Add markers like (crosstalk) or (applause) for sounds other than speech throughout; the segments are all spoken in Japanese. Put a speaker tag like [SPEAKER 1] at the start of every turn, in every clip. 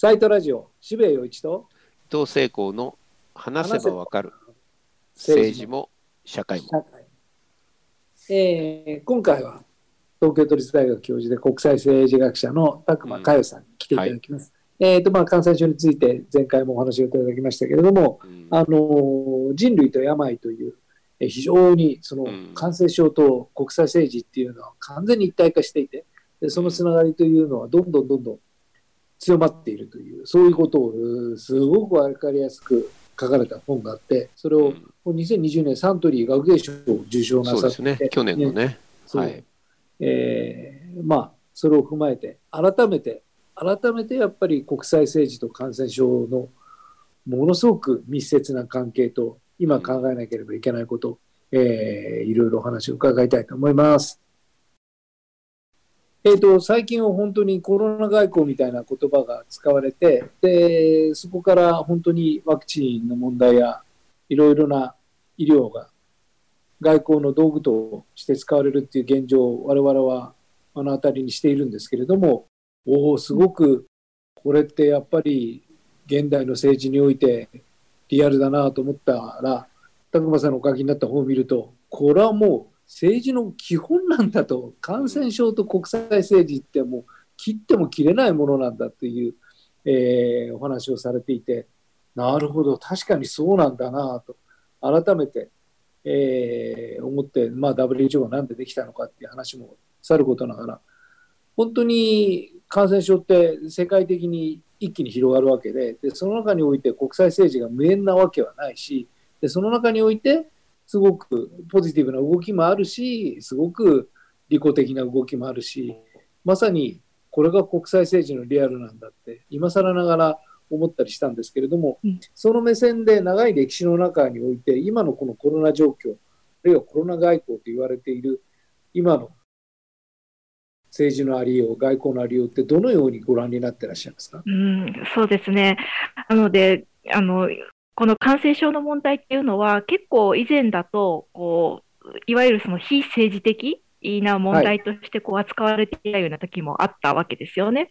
[SPEAKER 1] サイトラジオ、渋谷陽一と
[SPEAKER 2] 伊藤聖光の話せばわかる。政治も。社会も。
[SPEAKER 1] えー、今回は東京都立大学教授で国際政治学者の拓磨佳代さんに来ていただきます。うんはい、えーとまあ、感染症について前回もお話をいただきましたけれども、うん、あの人類と病という非常にその感染症と国際政治っていうのは完全に一体化していてでそのつながりというのはどんどんどんどん強まっているという、そういうことをすごく分かりやすく書かれた本があって、それを2020年サントリー学芸賞を受賞なさって、
[SPEAKER 2] ね、去年のね。
[SPEAKER 1] はい。えー、まあ、それを踏まえて、改めて、改めてやっぱり国際政治と感染症のものすごく密接な関係と、今考えなければいけないこと、えー、いろいろお話を伺いたいと思います。えーと、最近は本当にコロナ外交みたいな言葉が使われてでそこから本当にワクチンの問題やいろいろな医療が外交の道具として使われるっていう現状を我々は目の当たりにしているんですけれどもおおすごくこれってやっぱり現代の政治においてリアルだなと思ったら拓磨さんのお書きになった本を見るとこれはもう政治の基本なんだと感染症と国際政治ってもう切っても切れないものなんだという、えー、お話をされていてなるほど確かにそうなんだなと改めて、えー、思って、まあ、WHO が何でできたのかっていう話もさることながら本当に感染症って世界的に一気に広がるわけででその中において国際政治が無縁なわけはないしでその中においてすごくポジティブな動きもあるし、すごく利己的な動きもあるし、まさにこれが国際政治のリアルなんだって、今更ながら思ったりしたんですけれども、うん、その目線で長い歴史の中において、今のこのコロナ状況、あるいはコロナ外交と言われている今の政治のありよう、外交のありようって、どのようにご覧になってらっしゃいますか、
[SPEAKER 3] うん、そうですね。なのであのこの感染症の問題っていうのは、結構以前だと、こう、いわゆるその非政治的な問題としてこう扱われていたような時もあったわけですよね。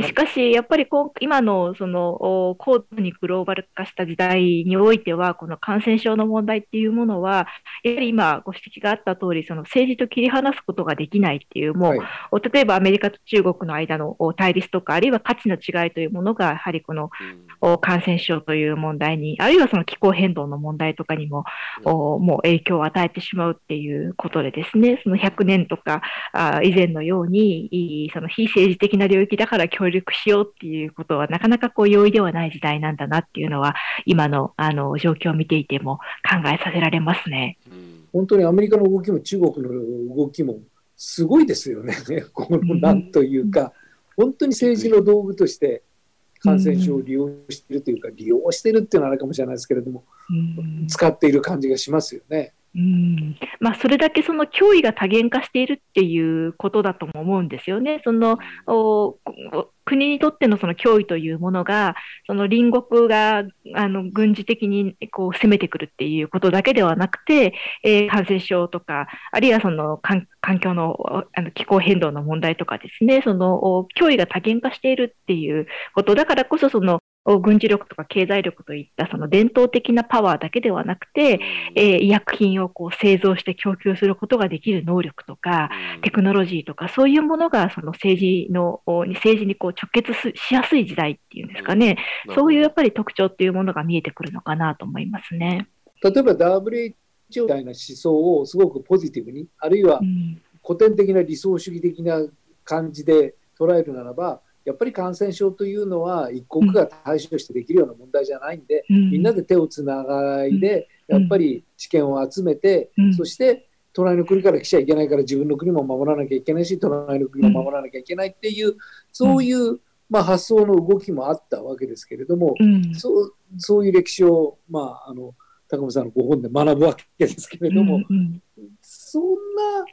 [SPEAKER 3] しかし、やっぱり今のその高度にグローバル化した時代においては、この感染症の問題っていうものは、やはり今ご指摘があった通り、そり、政治と切り離すことができないっていう、もう、はい、例えばアメリカと中国の間の対立とか、あるいは価値の違いというものが、やはりこの感染症という問題に、あるいはその気候変動の問題とかにも、もう影響を与えてしまうっていうことでですね、その100年とかあ以前のように、その非政治的な領域だから協力しようっていうことはなかなかこう容易ではない時代なんだなっていうのは、今のあの状況を見ていても考えさせられますね。
[SPEAKER 1] 本当にアメリカの動きも中国の動きもすごいですよね。(laughs) このなんというか、本当に政治の道具として感染症を利用しているというか、利用しているっていうのはあれかもしれないですけれども、使っている感じがしますよね。
[SPEAKER 3] うんまあ、それだけその脅威が多元化しているっていうことだとも思うんですよね。その国にとってのその脅威というものが、その隣国があの軍事的にこう攻めてくるっていうことだけではなくて、えー、感染症とか、あるいはその環境のあの気候変動の問題とかですね、その脅威が多元化しているっていうことだからこそ、その軍事力とか経済力といったその伝統的なパワーだけではなくて、えー、医薬品をこう製造して供給することができる能力とか、テクノロジーとか、そういうものがその政治の、政治にこう直結しやすい時代っていうんですかね、そういうやっぱり特徴っていうものが見えてくるのかなと思いますね。
[SPEAKER 1] 例えば WHO みたいな思想をすごくポジティブに、あるいは古典的な理想主義的な感じで捉えるならば、やっぱり感染症というのは一国が対処してできるような問題じゃないんで、うん、みんなで手をつながいで、やっぱり知見を集めて、うん、そして隣の国から来ちゃいけないから自分の国も守らなきゃいけないし隣の国も守らなきゃいけないっていう、そういう、まあ、発想の動きもあったわけですけれども、そうそういう歴史を、まあ、あの高見さんのご本で学ぶわけですけれども、そんな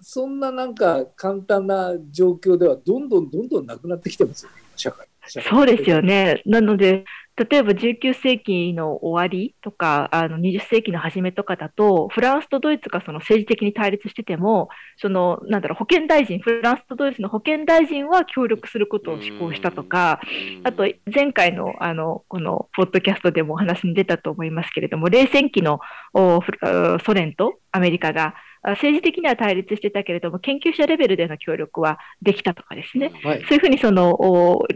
[SPEAKER 1] そんななんか簡単な状況ではどんどんどんどんなくなってきてますよね、社会。
[SPEAKER 3] そうですよね。なので、例えば19世紀の終わりとか、あの20世紀の初めとかだと、フランスとドイツがその政治的に対立してても、そのなんだろう保健大臣、フランスとドイツの保健大臣は協力することを施行したとか、あと前回のあのこのポッドキャストでもお話に出たと思いますけれども、冷戦期のソ連とアメリカが政治的には対立してたけれども、研究者レベルでの協力はできたとかですね、はい、そういうふうにその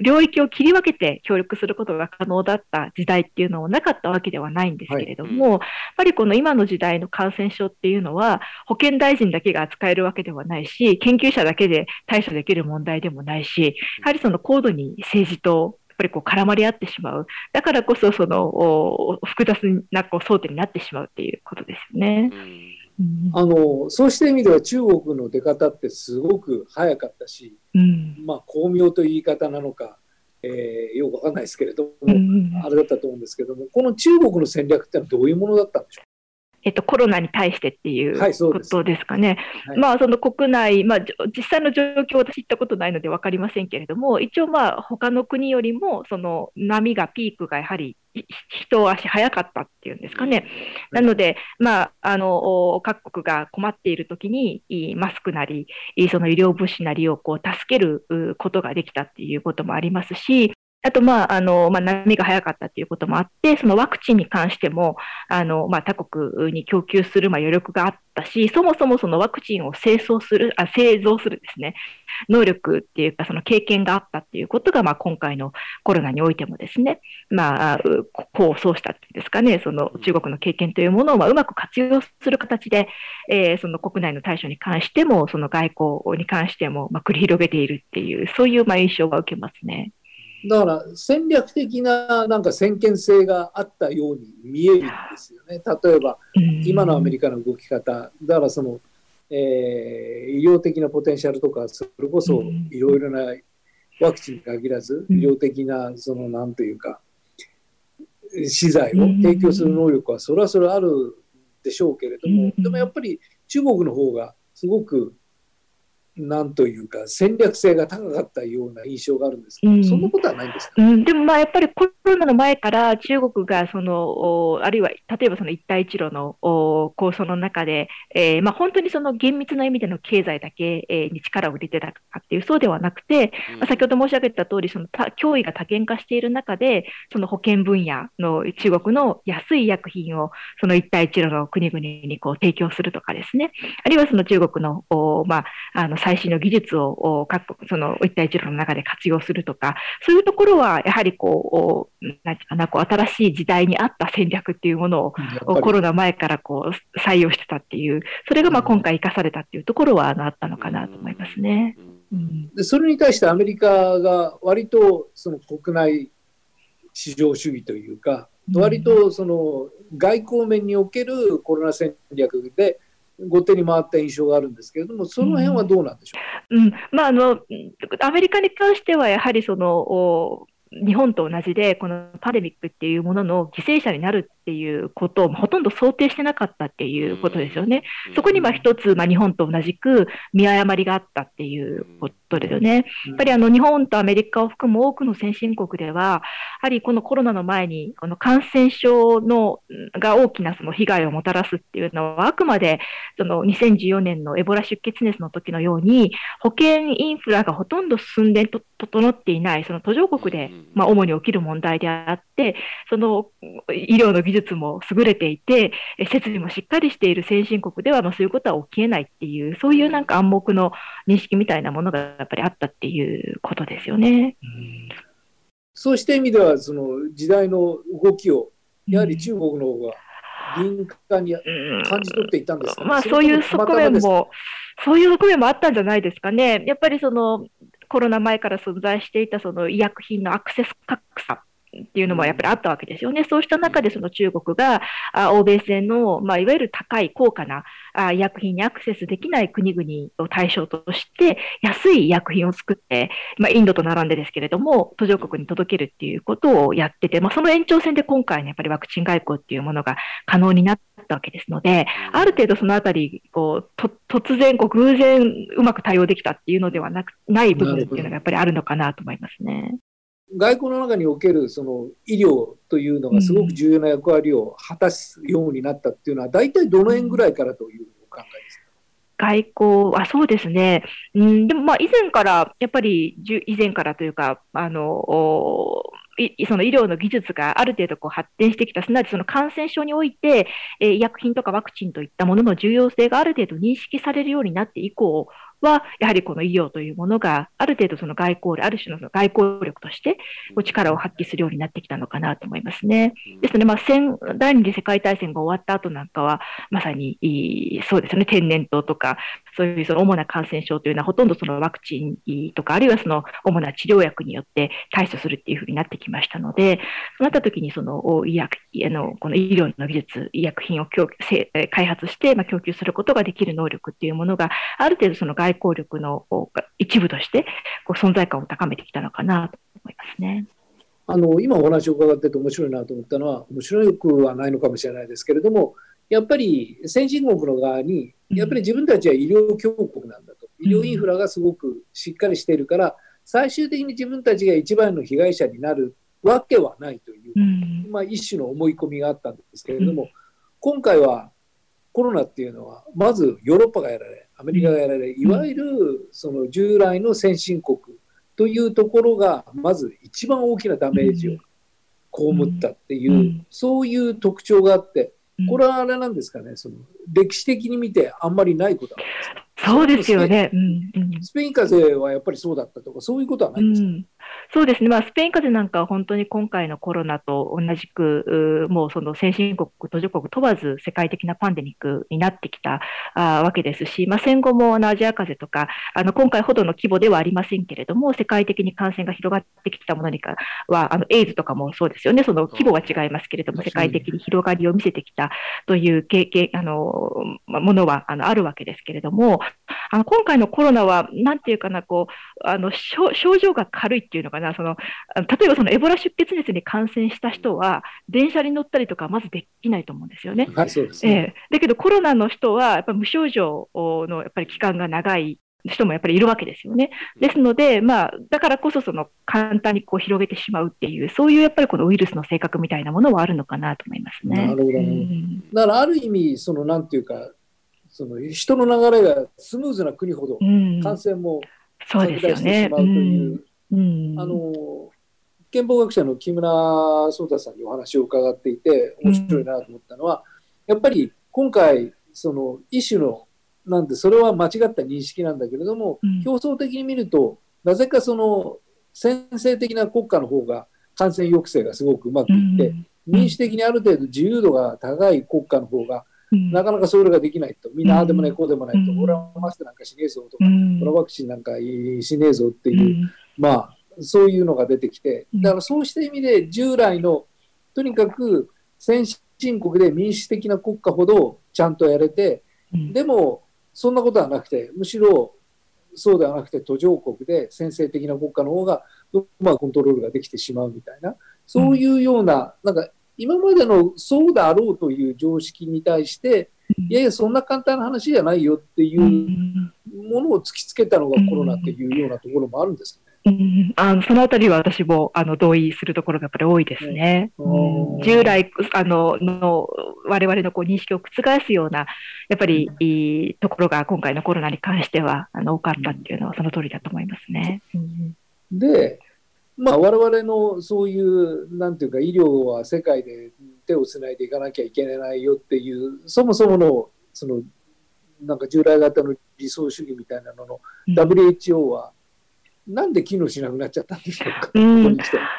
[SPEAKER 3] 領域を切り分けて協力することが可能だった時代っていうのはなかったわけではないんですけれども、はい、やっぱりこの今の時代の感染症っていうのは、保健大臣だけが扱えるわけではないし、研究者だけで対処できる問題でもないし、やはりその高度に政治とやっぱりこう絡まり合ってしまう。だからこそ、その複雑なこう争点になってしまうっていうことですよね。うん
[SPEAKER 1] あのそうした意味では中国の出方ってすごく早かったし、うん、まあ巧妙という言い方なのか、えー、よくわかんないですけれども、うん、あれだったと思うんですけどもこの中国の戦略ってのはどういうものだったんでしょう
[SPEAKER 3] えっと、コロナに対してっていうことですかね。はい、まあ、その国内、まあ、実際の状況、私行ったことないので分かりませんけれども、一応、まあ、他の国よりも、その波が、ピークがやはり一足早かったっていうんですかね。なので、まあ、あの、各国が困っているときに、マスクなり、その医療物資なりをこう助けることができたっていうこともありますし、あと、まあ、あの、まあ、波が早かったということもあって、そのワクチンに関しても、あの、まあ、他国に供給する、まあ、余力があったし、そもそもそのワクチンを製造する、あ、製造するですね、能力っていうか、その経験があったっていうことが、まあ、今回のコロナにおいてもですね、まあ、功を奏したっていうんですかね、その中国の経験というものを、まあ、うまく活用する形で、えー、その国内の対処に関しても、その外交に関しても、まあ、繰り広げているっていう、そういう、まあ、印象が受けますね。
[SPEAKER 1] だから戦略的ななんか先見性があったように見えるんですよね。例えば今のアメリカの動き方、だからその、えー、医療的なポテンシャルとか、それこそいろいろなワクチンに限らず、医療的なそのなんというか、資材を提供する能力はそれはそれあるでしょうけれども、でもやっぱり中国の方がすごくなんというか戦略性が高かったような印象があるんですけど、うん、そんなことはないんですか、
[SPEAKER 3] うん、でもまあやっぱりコロナの前から中国がそのあるいは例えばその一帯一路の構想の中で、えー、まあ本当にその厳密な意味での経済だけ、えに力を入れてたかっていうそうではなくて、うん、まあ、先ほど申し上げた通りその脅威が多元化している中でその保健分野の中国の安い医薬品をその一帯一路の国々にこう提供するとかですね。あるいはその中国のまああの最新の技術を各国、その一帯一路の中で活用するとか、そういうところはやはりこう、なんかな、こう新しい時代に合った戦略っていうものをコロナ前からこう採用してたっていう、それがまあ今回生かされたっていうところはあったのかなと思いますね。
[SPEAKER 1] うん、でそれに対してアメリカが割とその国内市場主義というか、割とその外交面におけるコロナ戦略で後手に回った印象があるんですけれども、その辺はどうなんでしょ
[SPEAKER 3] う、うん、うん、まあ、あのアメリカに関しては、やはりその日本と同じで、このパンデミックっていうものの犠牲者になるっていうことをほとんど想定してなかったっていうことですよね。そこには一つ、まあ、日本と同じく見誤りがあったっていうことですよね。やっぱりあの日本とアメリカを含む多くの先進国では、やはりこのコロナの前に、この感染症のが大きなその被害をもたらすっていうのは、あくまでその2014年のエボラ出血熱の時のように、保健インフラがほとんど進んで整っていない、その途上国で、まあ、主に起きる問題であって、その医療の技術も優れていて、設備もしっかりしている先進国では、まあ、そういうことは起きえないっていう、そういうなんか暗黙の認識みたいなものがやっぱりあったっていうことですよね。う
[SPEAKER 1] そうした意味では、その時代の動きを、やはり中国の方が敏感に感じ取っていたんですか、
[SPEAKER 3] ね、まあそういう側面も、そういう側面もあったんじゃないですかね。やっぱりそのコロナ前から存在していたその医薬品のアクセス格差っていうのもやっぱりあったわけですよね。そうした中でその中国が欧米製の、まあ、いわゆる高い高価な医薬品にアクセスできない国々を対象として安い医薬品を作って、まあ、インドと並んでですけれども途上国に届けるっていうことをやってて、まあ、その延長線で今回のやっぱりワクチン外交っていうものが可能になっったわけですので、ある程度そのあたり、こう、と突然、こう、偶然うまく対応できたっていうのではなく、ない部分っていうのがやっぱりあるのかなと思いますね。
[SPEAKER 1] 外交の中におけるその医療というのがすごく重要な役割を果たすようになったっていうのは、大体どの辺ぐらいからというお考えですか？
[SPEAKER 3] 外交、あそうですね、うん、でもまあ以前から、やっぱり以前からというか、あのその医療の技術がある程度こう発展してきた、すなわちその感染症において、えー、医薬品とかワクチンといったものの重要性がある程度認識されるようになって以降は、やはりこの医療というものが、ある程度その外交、ある種のその外交力として、力を発揮するようになってきたのかなと思いますね。ですので、まあ、戦第二次世界大戦が終わった後なんかは、まさに、そうですね、天然痘とか、そういうその主な感染症というのは、ほとんどそのワクチンとか、あるいはその主な治療薬によって対処するっていうふうになってきましたので、そうなった時にその医薬あのこの医療の技術、医薬品を供開発して、まあ、供給することができる能力っていうものが、ある程度その外交力の一部としてこう存在感を高めてきたのかなと思いますね。
[SPEAKER 1] あの今お話を伺ってて面白いなと思ったのは面白くはないのかもしれないですけれどもやっぱり先進国の側にやっぱり自分たちは医療強国なんだと。医療インフラがすごくしっかりしているから最終的に自分たちが一番の被害者になるわけはないという、まあ、一種の思い込みがあったんですけれども今回はコロナっていうのはまずヨーロッパがやられアメリカがやられい。わゆるその従来の先進国というところがまず一番大きなダメージを被ったっていう、そういう特徴があってこれはあれなんですかね。その歴史的に見てあんまりないことなんですか？
[SPEAKER 3] そうですよね。
[SPEAKER 1] スペイン風邪はやっぱりそうだったとか、そういうことはないんですか、うん、
[SPEAKER 3] そうですね、まあ、スペイン風邪なんかは本当に今回のコロナと同じく、もうその先進国、途上国問わず世界的なパンデミックになってきたあわけですし、まあ、戦後もあのアジア風邪とか、あの今回ほどの規模ではありませんけれども、世界的に感染が広がってきたものにかは、あのエイズとかもそうですよね、その規模は違いますけれども、世界的に広がりを見せてきたという経験あのものはあのあるわけですけれども、あの今回のコロナは、なんていうかな、こうあの症状が軽いっていうのかな、その例えばそのエボラ出血熱に感染した人は、電車に乗ったりとか、まずできないと思うんですよね。
[SPEAKER 1] はい、そうですね、
[SPEAKER 3] えー、だけど、コロナの人は、やっぱ無症状のやっぱり期間が長い人もやっぱりいるわけですよね。ですので、まあ、だからこそその簡単にこう広げてしまうっていう、そういうやっぱりこのウイルスの性格みたいなものはあるのかなと思いますね。
[SPEAKER 1] なるほど、うん、だからある意味、そのなんていうか、その人の流れがスムーズな国ほど感染も拡大してしまうという、うん、あの憲法学者の木村壮太さんにお話を伺っていて面白いなと思ったのは、やっぱり今回その一種のなんでそれは間違った認識なんだけれども、競争的に見るとなぜかその先制的な国家の方が感染抑制がすごくうまくいって、民主的にある程度自由度が高い国家の方がなかなかそれができないと、みんなああでもない、こうでもないと、俺はマスクなんかしねえぞとか、俺はワクチンなんかしねえぞっていう、まあ、そういうのが出てきて、だからそうした意味で、従来の、とにかく先進国で民主的な国家ほどちゃんとやれて、でも、そんなことはなくて、むしろそうではなくて途上国で先制的な国家の方がうまくコントロールができてしまうみたいな、そういうような、なんか今までのそうであろうという常識に対して、いやいや、そんな簡単な話じゃないよっていうものを突きつけたのがコロナっていうようなところもあるんです
[SPEAKER 3] うん、あのそのあたりは私もあの同意するところがやっぱり多いですね。うん、従来あのの我々のこう認識を覆すようなやっぱり、いいところが今回のコロナに関してはあの多かったっていうのはその通りだと思いますね。
[SPEAKER 1] うん、で、まあ、我々のそういうなんていうか医療は世界で手をつないでいかなきゃいけないよっていうそもそものそのなんか従来型の理想主義みたいなのの WHO はなんで機能しなくなっちゃったんでしょうか、うん、い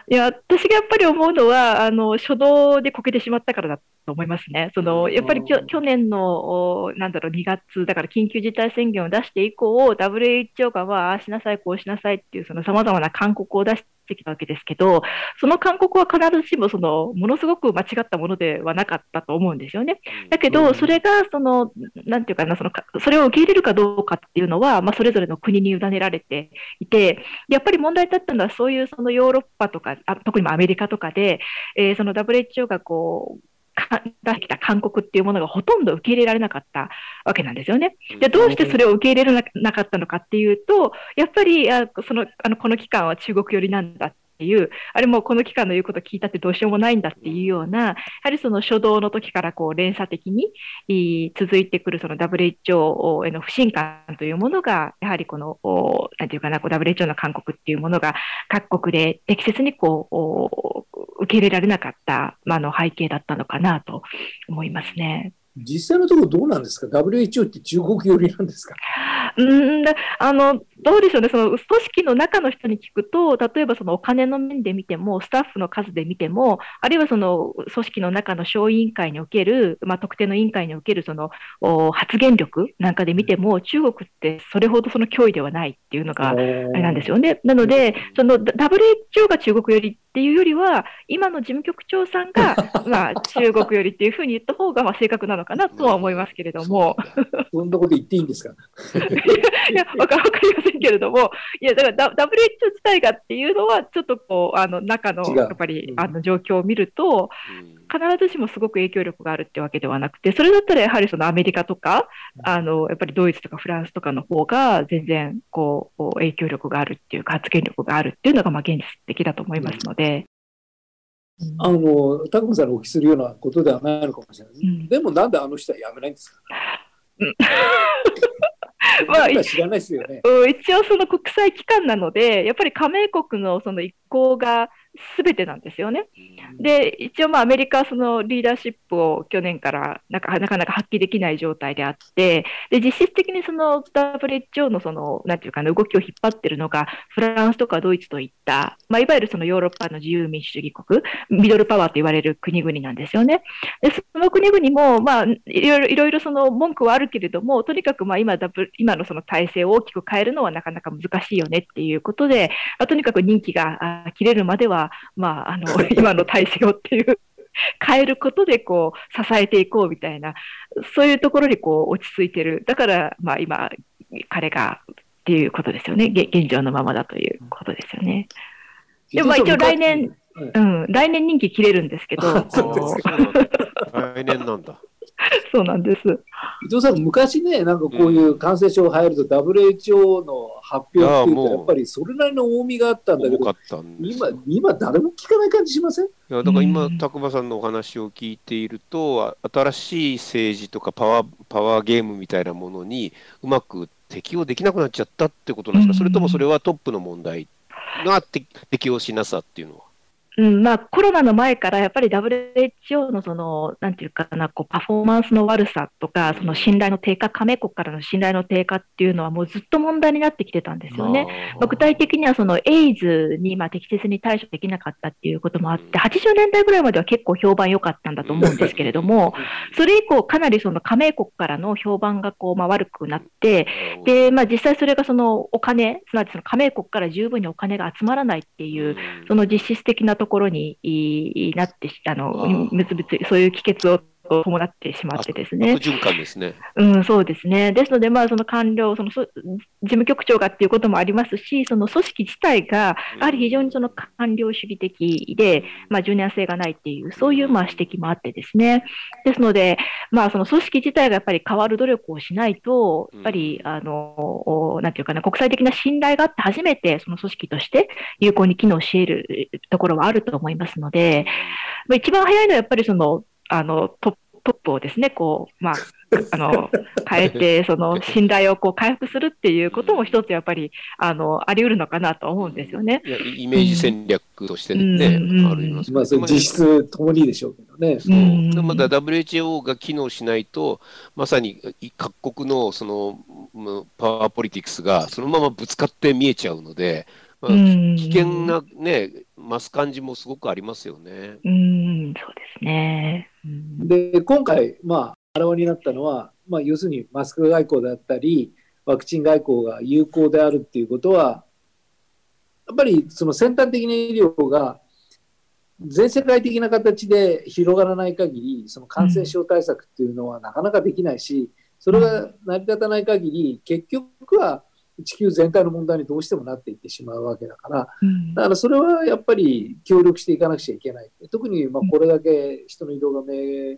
[SPEAKER 3] や私がやっぱり思うのはあの初動でこけてしまったからだと思いますね。そのやっぱりきょ去年のなんだろう2月だから緊急事態宣言を出して以降 WHO がまああしなさいこうしなさいっていうその様々な勧告を出してきたわけですけどその勧告は必ずしもそのものすごく間違ったものではなかったと思うんですよね。だけどそれがそのなんていうかなそのそれを受け入れるかどうかっていうのは、まあ、それぞれの国に委ねられていてやっぱり問題だったのはそういうそのヨーロッパとかあ特にアメリカとかで、えー、その WHO がこうか出してきた勧告っていうものがほとんど受け入れられなかったわけなんですよね。で、どうしてそれを受け入れられなかったのかっていうと、やっぱり、あその、あの、この期間は中国寄りなんだっていう、あれもこの期間の言うこと聞いたってどうしようもないんだっていうような、やはりその初動の時からこう連鎖的に続いてくるその WHO への不信感というものが、やはりこの、なんていうかな、こう WHO の勧告っていうものが各国で適切にこう、受け入れられなかった、まあ、の背景だったのかなと思いますね。
[SPEAKER 1] 実際のところどうなんですか ?WHO って中国寄りなんですか？
[SPEAKER 3] うんあのどうでしょうね、その組織の中の人に聞くと、例えばそのお金の面で見ても、スタッフの数で見ても、あるいはその組織の中の小委員会における、まあ、特定の委員会におけるその発言力なんかで見ても、中国ってそれほどその脅威ではないっていうのがあれなんですよね。なので、その WHO が中国寄りっていうよりは、今の事務局長さんが (laughs) まあ中国寄りっていうふうに言った方がまあ正確なのかなとは思いますけれども。
[SPEAKER 1] そんなこと言っていいんですか？(laughs)
[SPEAKER 3] いや、わかりませんけれども、いや、だから WHO 自体がっていうのは、ちょっとこう、あの中のやっぱり、あの状況を見ると、必ずしもすごく影響力があるってわけではなくて、それだったらやはりそのアメリカとか、あのやっぱりドイツとかフランスとかの方が全然こう影響力があるっていうか、発言力があるっていうのがまあ現実的だと思いますので。
[SPEAKER 1] あの、タクさんにお聞きするようなことではないのかもしれない。うん、でもなんであの人は辞めないんですか、うん (laughs) まあ、知らないですよね。
[SPEAKER 3] 一応その国際機関なので、やっぱり加盟国のその意向がすべてなんですよね。で、一応まあアメリカはそのリーダーシップを去年からなかなかなか発揮できない状態であって、で、実質的にその WHO のその、なんていうかな、動きを引っ張ってるのが、フランスとかドイツといった、まあ、いわゆるそのヨーロッパの自由民主主義国、ミドルパワーと言われる国々なんですよね。で、その国々も、まあ、いろいろ、いろいろその文句はあるけれども、とにかくまあ今、今のその体制を大きく変えるのはなかなか難しいよねっていうことで、まあ、とにかく任期が切れるまでは、まあ、あの、(laughs) 今の体制をっていう変えることでこう支えていこうみたいな、そういうところにこう落ち着いてる。だから、まあ今、彼がっていうことですよね。現状のままだということですよね。でもまあ一応来年、うん、来年任期切れるんですけど。(laughs)
[SPEAKER 2] 来年なんだ。(laughs)
[SPEAKER 3] そうなんです。
[SPEAKER 1] 伊藤さん、昔ね、なんかこういう感染症が入ると、WHO の発表っていうと、やっぱりそれなりの重みがあったんだけど、今、今誰も聞かない感じしません？い
[SPEAKER 2] やだから今、拓磨さんのお話を聞いていると、新しい政治とかパワーパワーゲームみたいなものにうまく適応できなくなっちゃったってことなんですか、それともそれはトップの問題が適応しなさっていうのは？
[SPEAKER 3] うんまあ、コロナの前からやっぱり WHO のその、なんていうかな、こうパフォーマンスの悪さとか、その信頼の低下、加盟国からの信頼の低下っていうのはもうずっと問題になってきてたんですよね。まあ、具体的にはそのエイズにまあ適切に対処できなかったっていうこともあって、80年代ぐらいまでは結構評判良かったんだと思うんですけれども、(laughs) それ以降かなりその加盟国からの評判がこうまあ悪くなって、で、まあ実際それがそのお金、すなわちその加盟国から十分にお金が集まらないっていう、その実質的なとところになって、あの、結びつそういう帰結を伴ってしまってですね。
[SPEAKER 2] 循環ですね。
[SPEAKER 3] うん、そうですね。ですので、まあ、その官僚、その事務局長がっていうこともありますし、その組織自体が、やはり非常にその官僚主義的で、まあ、柔軟性がないっていう、そういうまあ指摘もあってですね。ですので、まあ、その組織自体がやっぱり変わる努力をしないと、やっぱり、あの、なんていうかな、国際的な信頼があって初めて、その組織として有効に機能し得るところはあると思いますので、まあ、一番早いのはやっぱりその、あのトップをですね、こう、まあ、(laughs) あの、変えて、その (laughs) 信頼をこう回復するっていうことも一つやっぱり、あの、あり得るのかなと思うんですよね。
[SPEAKER 2] イメージ戦略としてね、うん、あり
[SPEAKER 1] ますまあ、そ実質ともにでしょうけどね。
[SPEAKER 2] そう。でまだ WHO が機能しないと、まさに各国のそのパワーポリティクスがそのままぶつかって見えちゃうので、まあ、危険なね、増す感じもすごくありますよね。
[SPEAKER 3] うん、そうですね。
[SPEAKER 1] で、今回、まあ、あらわになったのは、まあ、要するにマスク外交であったり、ワクチン外交が有効であるっていうことは、やっぱりその先端的な医療が全世界的な形で広がらない限り、その感染症対策っていうのはなかなかできないし、それが成り立たない限り、結局は地球全体の問題にどうしてもなっていってしまうわけだから、
[SPEAKER 3] うん。
[SPEAKER 1] だからそれはやっぱり協力していかなくちゃいけない。特にまあこれだけ人の移動がめ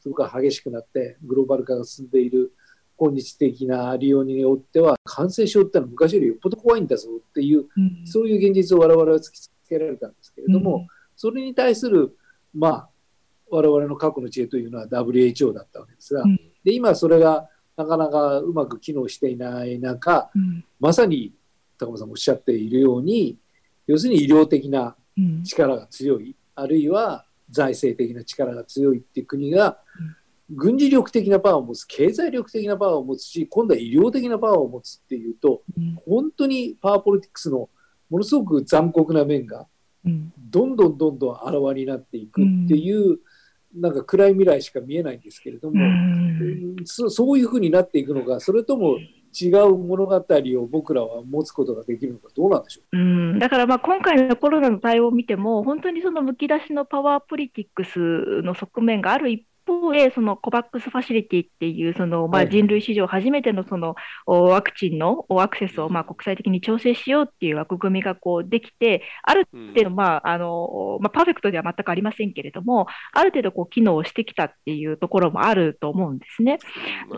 [SPEAKER 1] すごく激しくなって、グローバル化が進んでいる今日的な利用によっては、感染症ってのは昔よりよっぽど怖いんだぞっていう、
[SPEAKER 3] うん。
[SPEAKER 1] そういう現実を我々は突きつけられたんですけれども、それに対する、まあ、我々の過去の知恵というのは WHO だったわけですが、
[SPEAKER 3] うん。
[SPEAKER 1] で今それがなかなかうまく機能していない中、
[SPEAKER 3] うん。
[SPEAKER 1] まさに高間さんもおっしゃっているように、要するに医療的な
[SPEAKER 3] うん。
[SPEAKER 1] 力が強い、あるいは財政的な力が強いっていう国が、軍事力的なパワーを持つ、経済力的なパワーを持つし、今度は医療的なパワーを持つっていうと、
[SPEAKER 3] うん。
[SPEAKER 1] 本当にパワーポリティクスのものすごく残酷な面が
[SPEAKER 3] うん。
[SPEAKER 1] どんどんどんどんあらわになっていくっていう、なんか暗い未来しか見えないんですけれど
[SPEAKER 3] う
[SPEAKER 1] も、
[SPEAKER 3] ん
[SPEAKER 1] そそういうふうになっていくのか、それとも違う物語を僕らは持つことができるのか、どうなんでしょう？
[SPEAKER 3] うん、だからまあ今回のコロナの対応を見ても、本当にそのむき出しのパワーポリティクスの側面がある一方で、そのコバックスファシリティっていうそのまあ
[SPEAKER 1] はい
[SPEAKER 3] 人類史上初めてのそのおワクチンのおアクセスをまあ国際的に調整しようっていう枠組みがこうできて、ある
[SPEAKER 2] うん。
[SPEAKER 3] 程度、まああのまあ、パーフェクトでは全くありませんけれども、ある程度こう機能してきたっていうところもあると思うんですね。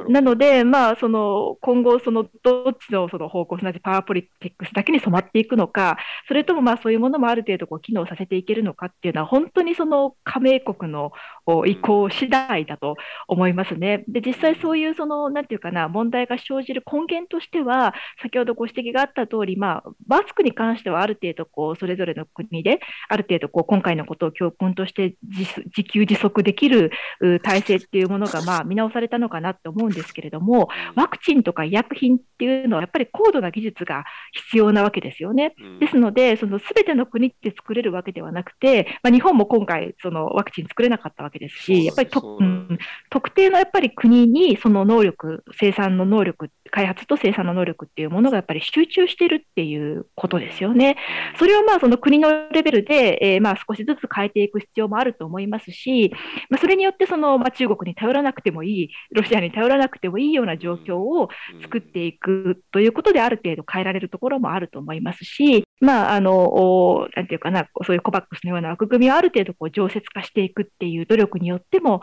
[SPEAKER 2] な
[SPEAKER 3] ので、まあ、その今後、そのどっちのその方向、すなわちパワーポリティクスだけに染まっていくのか、それともまあそういうものもある程度こう機能させていけるのかっていうのは、本当にその加盟国のお意向次第だと思いますね。で、実際そういうその、なんていうかな、問題が生じる根源としては、先ほどご指摘があった通り、まあ、マスクに関してはある程度こう、それぞれの国で、ある程度こう、今回のことを教訓として自自給自足できるう体制っていうものがまあ見直されたのかなと思うんですけれども、ワクチンとか医薬品っていうのはやっぱり高度な技術が必要なわけですよね。
[SPEAKER 2] うん
[SPEAKER 3] ですので、その全ての国って作れるわけではなくて、まあ、日本も今回、そのワクチン作れなかったわけですし、やっぱりと、
[SPEAKER 2] そうん
[SPEAKER 3] 特定のやっぱり国にその能力、生産の能力、開発と生産の能力っていうものがやっぱり集中しているっていうことですよね。それをまあその国のレベルで、えーまあ少しずつ変えていく必要もあると思いますし、まあ、それによってそのまあ中国に頼らなくてもいい、ロシアに頼らなくてもいいような状況を作っていくということで、ある程度変えられるところもあると思いますし、まあ、あの、なんていうかな、そういうコバックスのような枠組みをある程度こう常設化していくっていう努力によっても、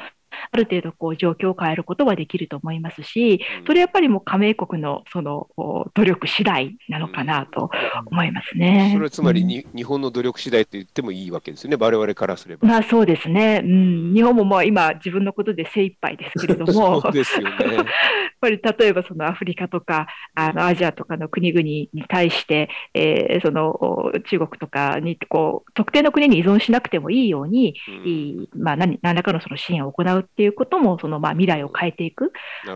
[SPEAKER 3] ある程度こう状況を変えることはできると思いますし、それやっぱりもう加盟国のそのお努力次第なのかなと思いますね。
[SPEAKER 2] それはつまり
[SPEAKER 3] うん。
[SPEAKER 2] に、日本の努力次第と言ってもいいわけですよね、我々からすれば。
[SPEAKER 3] まあそうですね、うん、日本もまあ今、自分のことで精一杯ですけれども、(laughs)
[SPEAKER 2] そうですよね。(laughs)
[SPEAKER 3] やっぱり例えばそのアフリカとかあのアジアとかの国々に対して、えーそのお中国とかにこう特定の国に依存しなくてもいいように、
[SPEAKER 2] うん。
[SPEAKER 3] まあ、何何らかのその支援を行うっていうこともそのまあ未来を変えていく、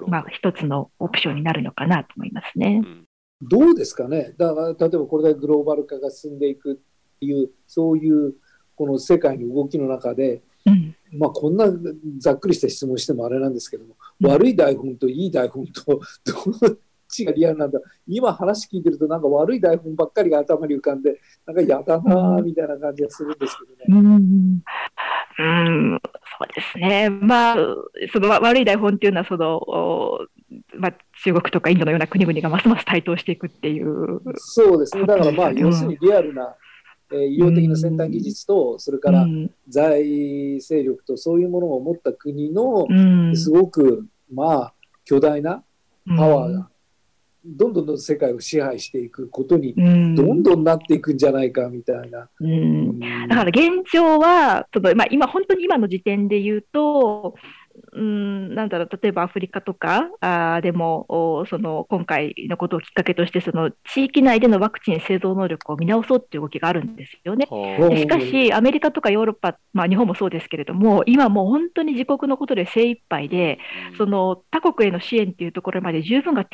[SPEAKER 3] まあ、一つのオプションになるのかなと思いますね。
[SPEAKER 2] うん。
[SPEAKER 1] どうですかね、だから例えばこれだけグローバル化が進んでいくっていう、そういうこの世界の動きの中で、
[SPEAKER 3] うん。
[SPEAKER 1] まあ、こんなざっくりした質問してもあれなんですけども、
[SPEAKER 3] うん
[SPEAKER 1] 悪い台本といい台本とちがリアルなんだ、今話聞いてると、なんか悪い台本ばっかりが頭に浮かんで、なんか嫌だなみたいな感じがするんですけどね。
[SPEAKER 3] うん。うん、そうですね。まあ、そのわ悪い台本っていうのは、その、おまあ、中国とかインドのような国々がますます台頭していくっていう。
[SPEAKER 1] そうですね、だからまあ、
[SPEAKER 3] うん。
[SPEAKER 1] 要するにリアルな、えー医療的な先端技術と、それから
[SPEAKER 3] うん。
[SPEAKER 1] 財政力と、そういうものを持った国の
[SPEAKER 3] う、ん。
[SPEAKER 1] すごく、まあ、巨大なパワー
[SPEAKER 3] うん
[SPEAKER 1] が、どんどんどん世界を支配していくことに、
[SPEAKER 3] うん。
[SPEAKER 1] どんどんなっていくんじゃないかみたいな。
[SPEAKER 3] うん。
[SPEAKER 1] うん。
[SPEAKER 3] だから現状は、そのまあ、今、本当に今の時点で言うと、うん、なんだろう、例えばアフリカとかあーでも、おその今回のことをきっかけとして、その地域内でのワクチン製造能力を見直そうっていう動きがあるんですよね。しかし、アメリカとかヨーロッパ、まあ、日本もそうですけれども、今もう本当に自国のことで精一杯で、
[SPEAKER 2] あ
[SPEAKER 3] その他国への支援っていうところまで十分が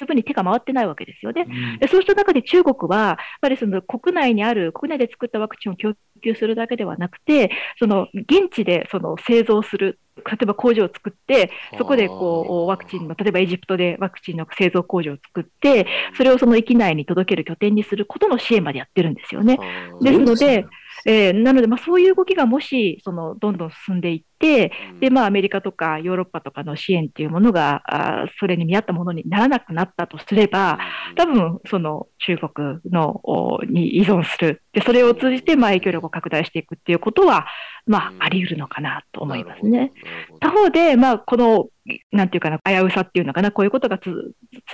[SPEAKER 3] 手ま十分に手が回ってないわけですよね。
[SPEAKER 1] うん
[SPEAKER 3] でそうした中で中国は、やっぱりその国内にある、国内で作ったワクチンを供給するだけではなくて、その現地でその製造する、例えば工場を作って、そこでこうワクチンの、例えばエジプトでワクチンの製造工場を作って、それをその域内に届ける拠点にすることの支援までやってるんですよね。ですので、えーなので、まあ、そういう動きがもしそのどんどん進んでいって、で、まあ、アメリカとかヨーロッパとかの支援っていうものが、あそれに見合ったものにならなくなったとすれば、多分、その中国のに依存する。で、それを通じて、まあ、影響力を拡大していくっていうことは、まあ、あり得るのかなと思いますね。他方で、まあ、このなんていうかな、危うさっていうのかな、こういうことが積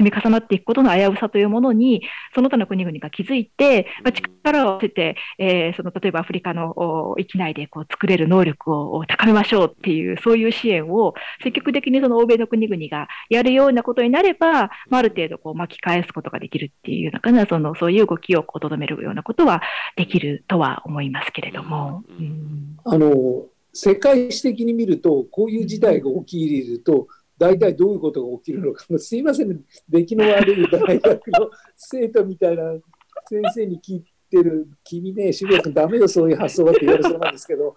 [SPEAKER 3] み重なっていくことの危うさというものに、その他の国々が気づいて、まあ、力を合わせて、えー、その例えばアフリカの域内でこう作れる能力を高めましょうっていう、そういう支援を積極的にその欧米の国々がやるようなことになれば、まあ、ある程度こう巻き返すことができるっていうのかな、そのそういう動きをとどめるようなことはできるとは思いますけれども。
[SPEAKER 1] うん、あの世界史的に見ると、こういう事態が起きると、大体どういうことが起きるのか、すいません、ね、出来の悪い大学の生徒みたいな先生に聞いてる、君ね、渋谷君、だめよ、そういう発想はって言われそうなんですけど、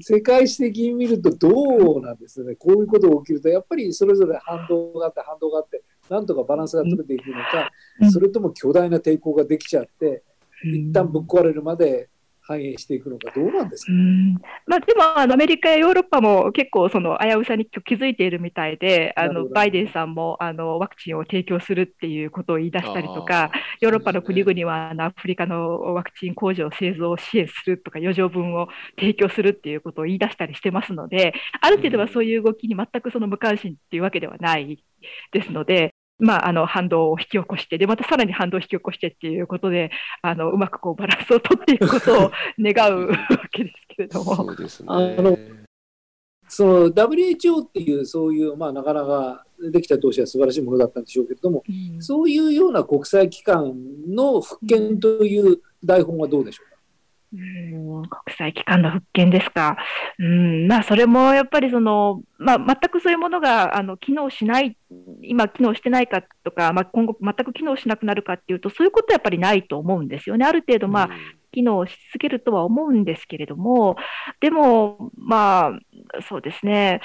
[SPEAKER 1] 世界史的に見るとどうなんですね、こういうことが起きると、やっぱりそれぞれ反動があって、反動があって、なんとかバランスが取れていくのか、それとも巨大な抵抗ができちゃって、一旦ぶっ壊れるまで反映していくのか、どうなんですか、ね、
[SPEAKER 3] まあ、でもあのアメリカやヨーロッパも結構その危うさに気づいているみたいで、あのバイデンさんもあのワクチンを提供するっていうことを言い出したりとか、ヨーロッパの国々はあのアフリカのワクチン工場製造を支援するとか、余剰分を提供するっていうことを言い出したりしてますので、ある程度はそういう動きに全くその無関心っていうわけではないですので、まあ、あの反動を引き起こして、でまたさらに反動を引き起こしてっていうことで、あのうまくこうバランスを取っていくことを (laughs) 願うわけですけれども。そうですね、あの
[SPEAKER 1] その WHO っていうそういう、まあ、なかなかできた投資は素晴らしいものだったんでしょうけれども、うん、そういうような国際機関の復権という台本はどうでしょう？か。
[SPEAKER 3] うん国際機関の復権ですか。うん、まあ、それもやっぱりその、まあ、全くそういうものがあの機能しない、今機能してないかとか、まあ、今後全く機能しなくなるかっていうと、そういうことはやっぱりないと思うんですよね。ある程度、まあ、機能し続けるとは思うんですけれども、でも、まあ、そうですね。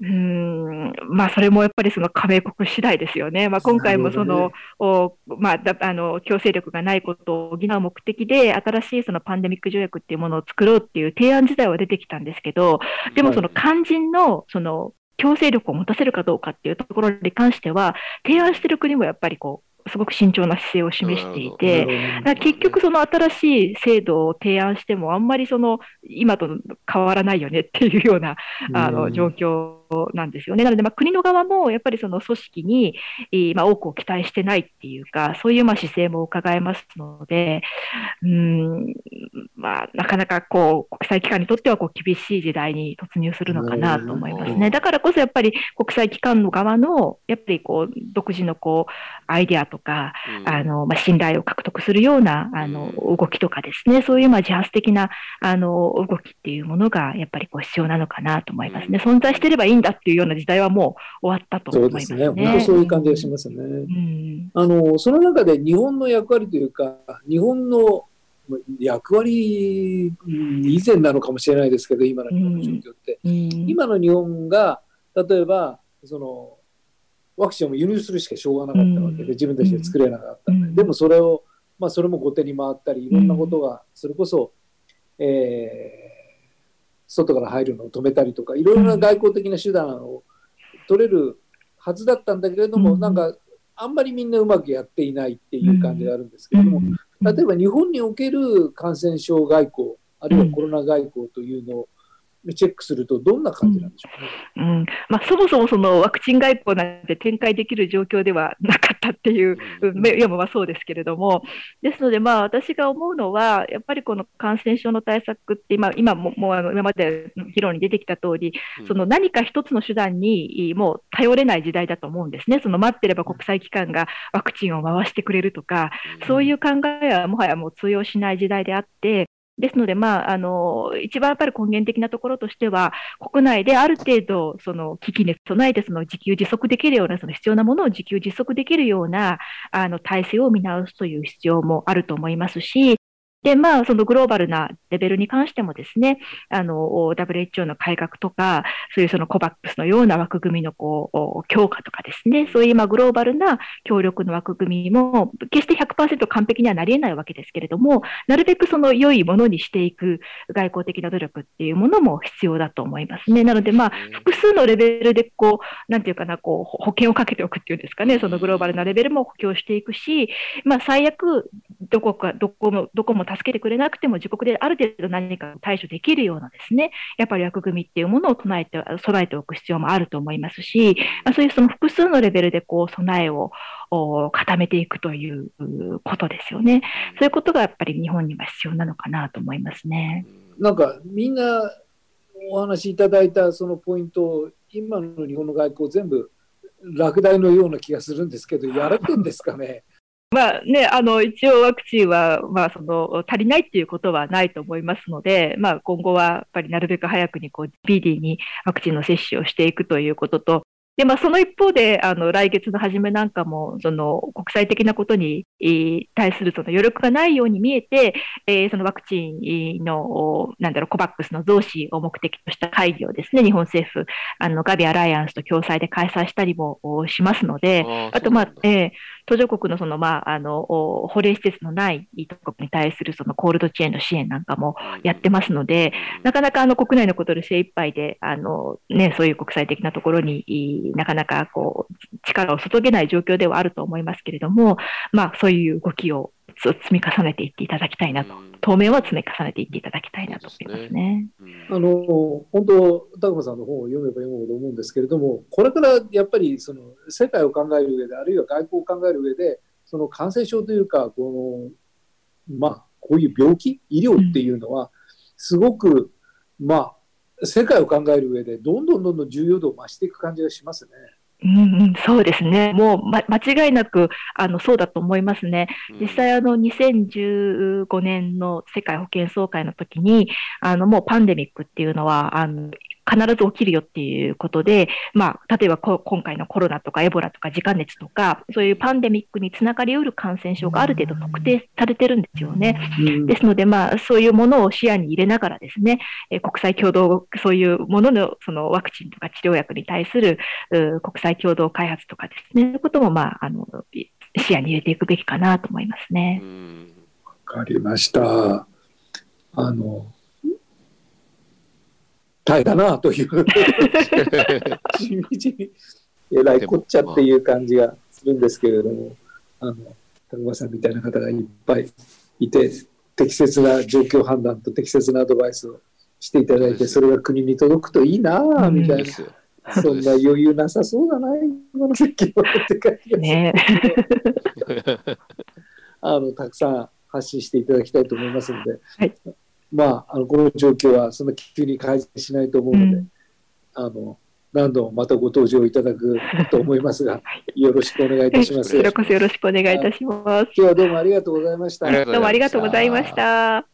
[SPEAKER 3] うんまあ、それもやっぱりその加盟国次第ですよね。まあ、今回もその、ね、おまあ、あの強制力がないことを補う目的で、新しいそのパンデミック条約っていうものを作ろうっていう提案自体は出てきたんですけど、でもその肝心のその強制力を持たせるかどうかっていうところに関しては、提案している国もやっぱりこうすごく慎重な姿勢を示していて、結局その新しい制度を提案してもあんまりその今と変わらないよねっていうようなあの状況なんですよね。なので、まあ、国の側もやっぱりその組織に、まあ、多くを期待してないっていうか、そういうまあ姿勢も伺えますので、うんまあ、なかなかこう国際機関にとってはこう厳しい時代に突入するのかなと思いますね。だからこそやっぱり国際機関の側のやっぱりこう独自のこうアイデアとか、あのまあ、信頼を獲得するようなあの動きとかですね、そういうまあ自発的なあの動きっていうものがやっぱりこう必要なのかなと思いますね。存在していればいいんだっていうような時代はもう終わったと思いますね。そうですね。
[SPEAKER 1] 本当そういう感じがしますね。うん、あのその中で日本の役割というか、日本の役割以前なのかもしれないですけど、今の日本の状況って。うん、今の日本が、例えば、その、ワクチンを輸入するしかしょうがなかったわけで、自分たちで作れなかったんで、でもそれを、まあ、それも後手に回ったり、いろんなことが、それこそ、えー、外から入るのを止めたりとか、いろいろな外交的な手段を取れるはずだったんだけれども、なんか、あんまりみんなうまくやっていないっていう感じがあるんですけれども、例えば日本における感染症外交、あるいはコロナ外交というのをチェックすると、どんな感じなんでしょ
[SPEAKER 3] うね、うん。うん。まあ、そもそもそのワクチン外交なんて展開できる状況ではなかったっていう、いやまあそうですけれども、ですので、まあ、私が思うのは、やっぱりこの感染症の対策って、今今ももうあの今まで議論に出てきた通り、その何か一つの手段にもう頼れない時代だと思うんですね、その待ってれば国際機関がワクチンを回してくれるとか、そういう考えはもはやもう通用しない時代であって、ですので、まあ、あの、一番やっぱり根源的なところとしては、国内である程度、その危機に備えて、その自給自足できるような、その必要なものを自給自足できるような、あの、体制を見直すという必要もあると思いますし、で、まあ、そのグローバルなレベルに関してもですね、あの、WHO の改革とか、そういうその COVAX のような枠組みのこう強化とかですね、そういうまあグローバルな協力の枠組みも、決して100%完璧にはなり得ないわけですけれども、なるべくその良いものにしていく外交的な努力っていうものも必要だと思いますね。なので、まあ、複数のレベルで、こう、なんていうかな、こう、保険をかけておくっていうんですかね、そのグローバルなレベルも補強していくし、まあ、最悪、どこか、どこも、どこも助けてくれなくても、自国である程度何か対処できるようなですね、やっぱり枠組みっていうものを唱えて、備えておく必要もあると思いますし、まあ、そういうその複数のレベルでこう備えを固めていくということですよね。そういうことがやっぱり日本には必要なのかなと思いますね。
[SPEAKER 1] なんかみんなお話しいただいたそのポイントを今の日本の外交全部落第のような気がするんですけど、やれてんですかね？
[SPEAKER 3] まあね、あの一応ワクチンは、まあ、その足りないっていうことはないと思いますので、まあ、今後はやっぱりなるべく早くにこうスピーディーにワクチンの接種をしていくということと、で、まあ、その一方で、あの、来月の初めなんかも、その、国際的なことに対するその余力がないように見えて、えー、そのワクチンの、なんだろう、コバックスの増資を目的とした会議をですね、日本政府、あの、ガビアライアンスと共催で開催したりもしますので、あと、まあ、えー、途上国のその、まあ、あの、保冷施設のないところに対するそのコールドチェーンの支援なんかもやってますので、なかなかあの国内のことで精一杯で、あの、ね、そういう国際的なところになかなかこう、力を注げない状況ではあると思いますけれども、まあ、そういう動きを積み重ねていっていただきたいなと、当面は積み重ねていっていただきたいなと思いますね。
[SPEAKER 1] あの本当、高間さんの本を読めば読むほど思うんですけれども、これからやっぱりその世界を考える上で、あるいは外交を考える上で、その感染症というか、このまあ、こういう病気、医療っていうのは、すごく、まあ、世界を考える上で、どんどんどんどん重要度を増していく感じがしますね。
[SPEAKER 3] うん、そうですね。もう、ま、間違いなく、あの、そうだと思いますね。実際、あの、2015年の世界保健総会の時に、あの、もうパンデミックっていうのは、あの、必ず起きるよっていうことで、まあ、例えば今回のコロナとかエボラとか自家熱とか、そういうパンデミックにつながりうる感染症がある程度特定されてるんですよね。ですので、まあ、そういうものを視野に入れながらですね、え国際共同、そういうもののそのワクチンとか治療薬に対する国際共同開発とかですね、そういうことも、まあ、あの視野に入れていくべきかなと思いますね。
[SPEAKER 1] わかりました。あの大変だなという地味にえらいこっちゃっていう感じがするんですけれども、あの高間さんみたいな方がいっぱいいて、適切な状況判断と適切なアドバイスをしていただいて、それが国に届くといいなあみたいな。そんな余裕なさそうだな、今の説教って感じがね、あのたくさん発信していただきたいと思いますので、はい、まあ、あのこの状況はそんな急に改善しないと思うので、うん、あの何度もまたご登場いただく (laughs) と思いますが、よろしくお願いいたします。
[SPEAKER 3] こちらこそよろしくお願いいたします。
[SPEAKER 1] 今日はどうもありがとうございました。
[SPEAKER 3] どうもありがとうございました。